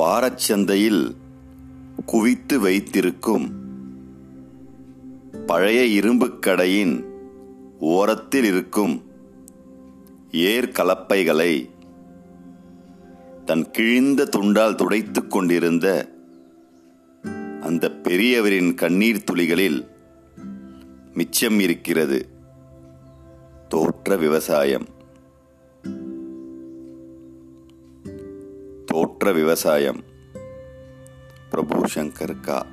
வாரச்சந்தையில் குவித்து வைத்திருக்கும் பழைய இரும்புக் கடையின் ஓரத்தில் இருக்கும் ஏர் கலப்பைகளை தன் கிழிந்த துண்டால் துடைத்துக் கொண்டிருந்த அந்த பெரியவரின் கண்ணீர் துளிகளில் மிச்சம் இருக்கிறது தோற்ற விவசாயம். தோற்ற விவசாயம். பிரபு சங்கர் கா.